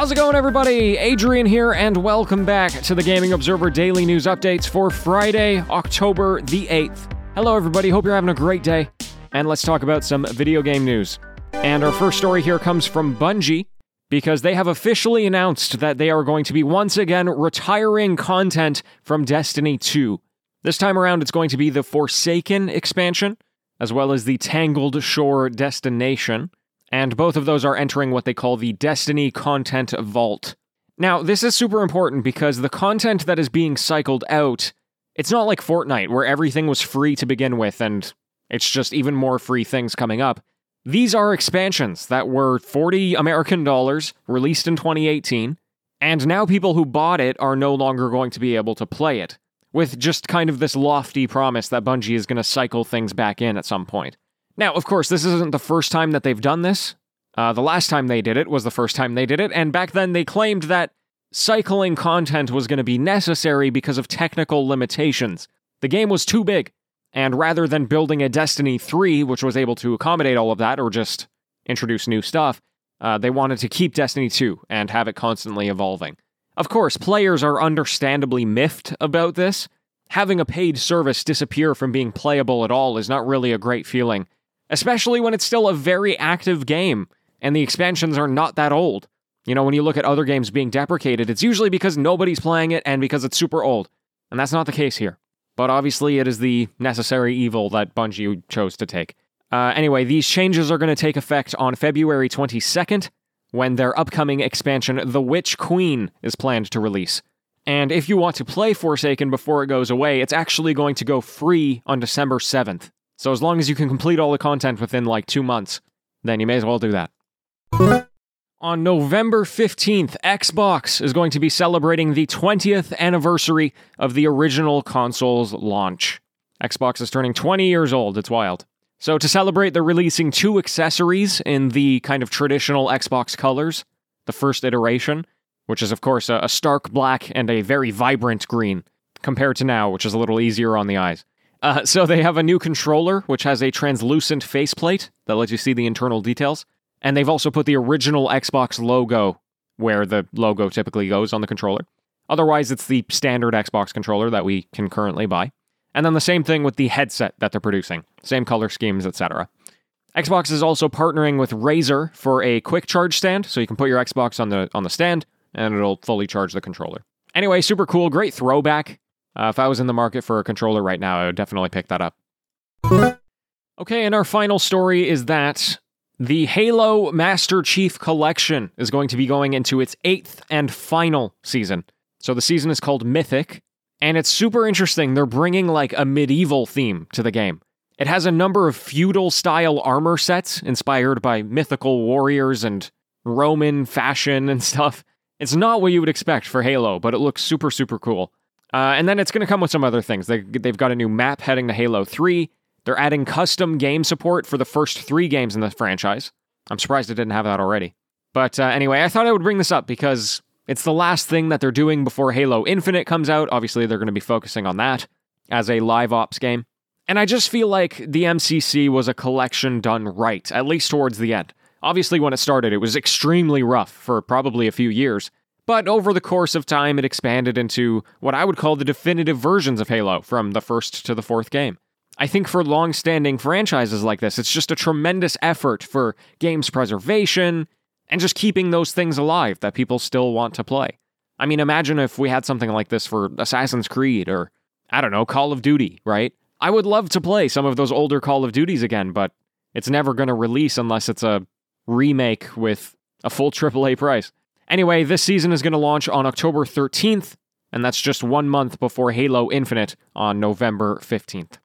How's it going, everybody? Adrian here, and welcome back to the Gaming Observer Daily News Updates for Friday, October the 8th. Hello, everybody. Hope you're having a great day. And let's talk about some video game news. And our first story here comes from Bungie, because they have officially announced that they are going to be once again retiring content from Destiny 2. This time around, it's going to be the Forsaken expansion, as well as the Tangled Shore Destination and both of those are entering what they call the Destiny Content Vault. Now, this is super important because the content that is being cycled out, it's not like Fortnite where everything was free to begin with and it's just even more free things coming up. These are expansions that were 40 American dollars, released in 2018, and now people who bought it are no longer going to be able to play it, with just kind of this lofty promise that Bungie is going to cycle things back in at some point. Now, of course, this isn't the first time that they've done this. Uh, the last time they did it was the first time they did it, and back then they claimed that cycling content was going to be necessary because of technical limitations. The game was too big, and rather than building a Destiny 3, which was able to accommodate all of that or just introduce new stuff, uh, they wanted to keep Destiny 2 and have it constantly evolving. Of course, players are understandably miffed about this. Having a paid service disappear from being playable at all is not really a great feeling, especially when it's still a very active game and the expansions are not that old. You know, when you look at other games being deprecated, it's usually because nobody's playing it and because it's super old. And that's not the case here. But obviously, it is the necessary evil that Bungie chose to take. Uh, anyway, these changes are going to take effect on February 22nd, when their upcoming expansion, The Witch Queen, is planned to release. And if you want to play Forsaken before it goes away, it's actually going to go free on December 7th. So as long as you can complete all the content within like two months, then you may as well do that. On November 15th, Xbox is going to be celebrating the 20th anniversary of the original console's launch. Xbox is turning 20 years old, it's wild. So, to celebrate, they're releasing two accessories in the kind of traditional Xbox colors. The first iteration, which is, of course, a, stark black and a very vibrant green, compared to now, which is a little easier on the eyes. Uh, so they have a new controller, which has a translucent faceplate that lets you see the internal details. And they've also put the original Xbox logo where the logo typically goes on the controller. Otherwise, it's the standard Xbox controller that we can currently buy. And then the same thing with the headset that they're producing, same color schemes, etc. Xbox is also partnering with Razer for a quick charge stand, so you can put your Xbox on the on the stand and it'll fully charge the controller. Anyway, super cool, great throwback. Uh, if I was in the market for a controller right now, I would definitely pick that up. Okay, and our final story is that the Halo Master Chief Collection is going to be going into its eighth and final season. So the season is called Mythic, and it's super interesting. They're bringing like a medieval theme to the game. It has a number of feudal style armor sets inspired by mythical warriors and Roman fashion and stuff. It's not what you would expect for Halo, but it looks super, super cool. Uh, and then it's going to come with some other things. They, they've got a new map heading to Halo 3. They're adding custom game support for the first three games in the franchise. I'm surprised it didn't have that already. But uh, anyway, I thought I would bring this up because it's the last thing that they're doing before Halo Infinite comes out. Obviously, they're going to be focusing on that as a live ops game. And I just feel like the MCC was a collection done right, at least towards the end. Obviously, when it started, it was extremely rough for probably a few years. But over the course of time, it expanded into what I would call the definitive versions of Halo from the first to the fourth game. I think for long standing franchises like this, it's just a tremendous effort for games preservation and just keeping those things alive that people still want to play. I mean, imagine if we had something like this for Assassin's Creed or, I don't know, Call of Duty, right? I would love to play some of those older Call of Duties again, but it's never going to release unless it's a remake with a full AAA price. Anyway, this season is going to launch on October 13th, and that's just one month before Halo Infinite on November 15th.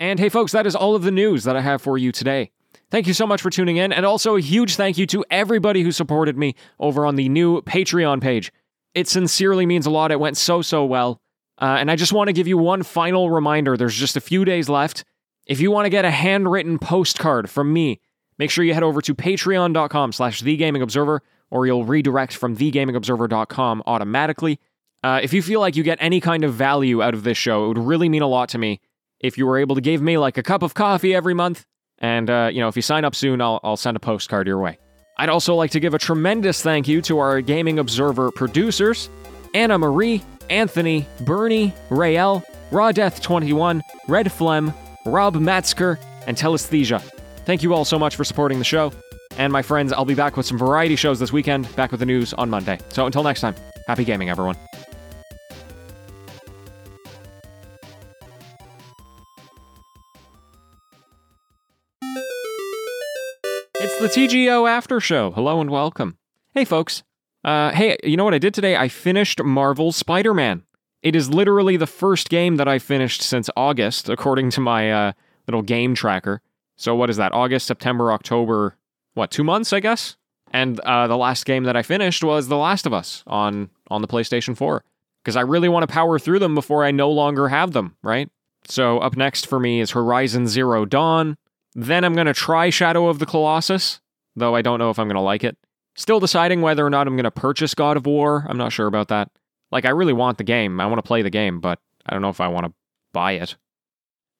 And hey, folks, that is all of the news that I have for you today. Thank you so much for tuning in, and also a huge thank you to everybody who supported me over on the new Patreon page. It sincerely means a lot. It went so, so well. Uh, and I just want to give you one final reminder there's just a few days left. If you want to get a handwritten postcard from me, make sure you head over to patreon.com slash thegamingobserver or you'll redirect from thegamingobserver.com automatically. Uh, if you feel like you get any kind of value out of this show, it would really mean a lot to me if you were able to give me like a cup of coffee every month. And, uh, you know, if you sign up soon, I'll, I'll send a postcard your way. I'd also like to give a tremendous thank you to our Gaming Observer producers Anna Marie, Anthony, Bernie, Rael, Raw Death 21, Red Phlegm, Rob Matzker, and Telesthesia. Thank you all so much for supporting the show. And my friends, I'll be back with some variety shows this weekend, back with the news on Monday. So until next time, happy gaming, everyone. It's the TGO After Show. Hello and welcome. Hey, folks. Uh, hey, you know what I did today? I finished Marvel's Spider Man. It is literally the first game that I finished since August, according to my uh, little game tracker. So, what is that? August, September, October, what, two months, I guess? And uh, the last game that I finished was The Last of Us on, on the PlayStation 4. Because I really want to power through them before I no longer have them, right? So, up next for me is Horizon Zero Dawn. Then I'm going to try Shadow of the Colossus, though I don't know if I'm going to like it. Still deciding whether or not I'm going to purchase God of War. I'm not sure about that. Like, I really want the game. I want to play the game, but I don't know if I want to buy it.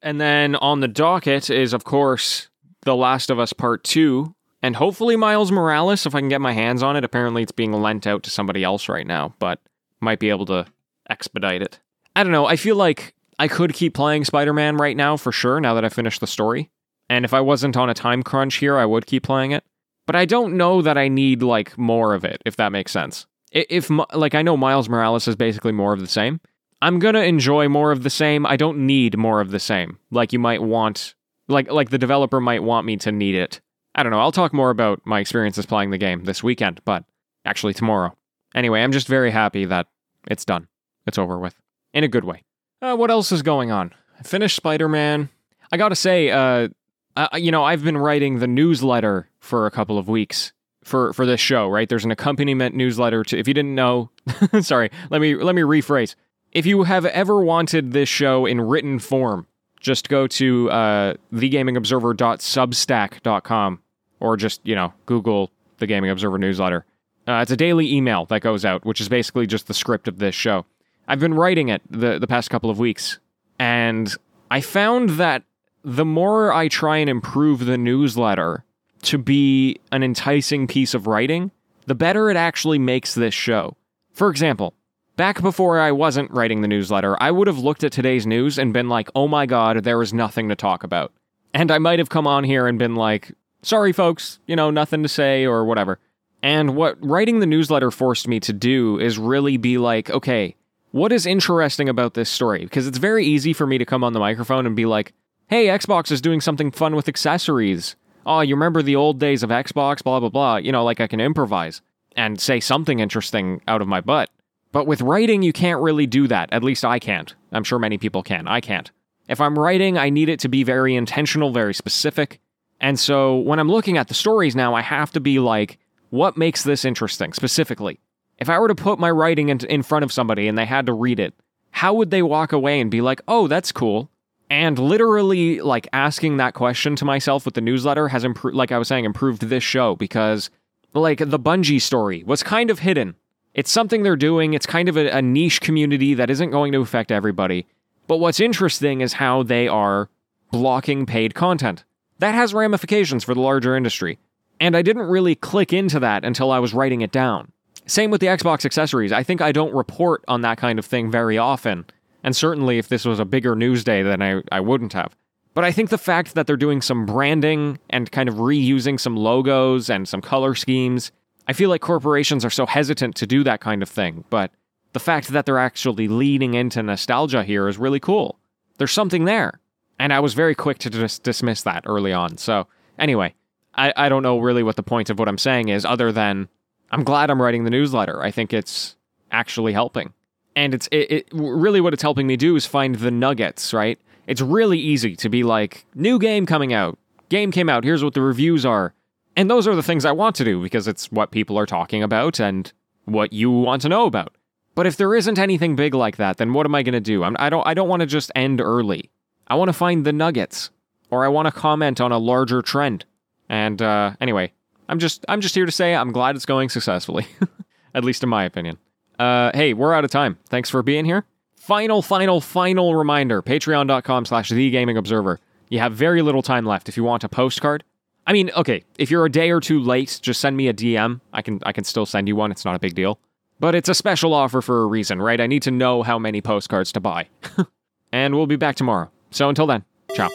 And then on the docket is, of course, The Last of Us Part 2, and hopefully Miles Morales, if I can get my hands on it. Apparently, it's being lent out to somebody else right now, but might be able to expedite it. I don't know. I feel like I could keep playing Spider Man right now for sure, now that I finished the story. And if I wasn't on a time crunch here, I would keep playing it. But I don't know that I need like more of it, if that makes sense. If like I know Miles Morales is basically more of the same. I'm going to enjoy more of the same. I don't need more of the same. Like you might want like like the developer might want me to need it. I don't know. I'll talk more about my experiences playing the game this weekend, but actually tomorrow. Anyway, I'm just very happy that it's done. It's over with. In a good way. Uh, what else is going on? I finished Spider Man. I gotta say, uh, uh, you know, I've been writing the newsletter for a couple of weeks for for this show, right? There's an accompaniment newsletter to if you didn't know, sorry, let me let me rephrase. If you have ever wanted this show in written form, just go to uh, thegamingobserver.substack.com or just, you know, Google the Gaming Observer newsletter. Uh, it's a daily email that goes out, which is basically just the script of this show. I've been writing it the, the past couple of weeks, and I found that the more I try and improve the newsletter to be an enticing piece of writing, the better it actually makes this show. For example, back before I wasn't writing the newsletter, I would have looked at today's news and been like, oh my god, there is nothing to talk about. And I might have come on here and been like, sorry folks, you know, nothing to say or whatever. And what writing the newsletter forced me to do is really be like, okay, what is interesting about this story? Because it's very easy for me to come on the microphone and be like, hey, Xbox is doing something fun with accessories. Oh, you remember the old days of Xbox, blah, blah, blah. You know, like I can improvise and say something interesting out of my butt. But with writing, you can't really do that. At least I can't. I'm sure many people can. I can't. If I'm writing, I need it to be very intentional, very specific. And so when I'm looking at the stories now, I have to be like, what makes this interesting specifically? If I were to put my writing in, in front of somebody and they had to read it, how would they walk away and be like, oh, that's cool? And literally, like asking that question to myself with the newsletter has improved, like I was saying, improved this show because, like, the Bungie story was kind of hidden. It's something they're doing, it's kind of a, a niche community that isn't going to affect everybody. But what's interesting is how they are blocking paid content. That has ramifications for the larger industry. And I didn't really click into that until I was writing it down. Same with the Xbox accessories. I think I don't report on that kind of thing very often and certainly if this was a bigger news day, then I, I wouldn't have. But I think the fact that they're doing some branding and kind of reusing some logos and some color schemes, I feel like corporations are so hesitant to do that kind of thing. But the fact that they're actually leaning into nostalgia here is really cool. There's something there. And I was very quick to dis- dismiss that early on. So, anyway, I, I don't know really what the point of what I'm saying is, other than I'm glad I'm writing the newsletter. I think it's actually helping. And it's it, it, really what it's helping me do is find the nuggets right? It's really easy to be like new game coming out. Game came out. Here's what the reviews are. And those are the things i want to do because it's what people are talking about and what you want to know about. But if there isn't anything big like that then what am i going to do? I'm, i don't i don't want to just end early i want to find the nuggets or i want to comment on a larger trend and uh, anyway i'm just i'm just here to say i'm glad it's going successfully at least in my opinion uh, hey, we're out of time. Thanks for being here. Final, final, final reminder patreon.com slash the gaming observer. You have very little time left. If you want a postcard, I mean, okay, if you're a day or two late, just send me a DM. I can I can still send you one. It's not a big deal. But it's a special offer for a reason, right? I need to know how many postcards to buy. and we'll be back tomorrow. So until then, ciao.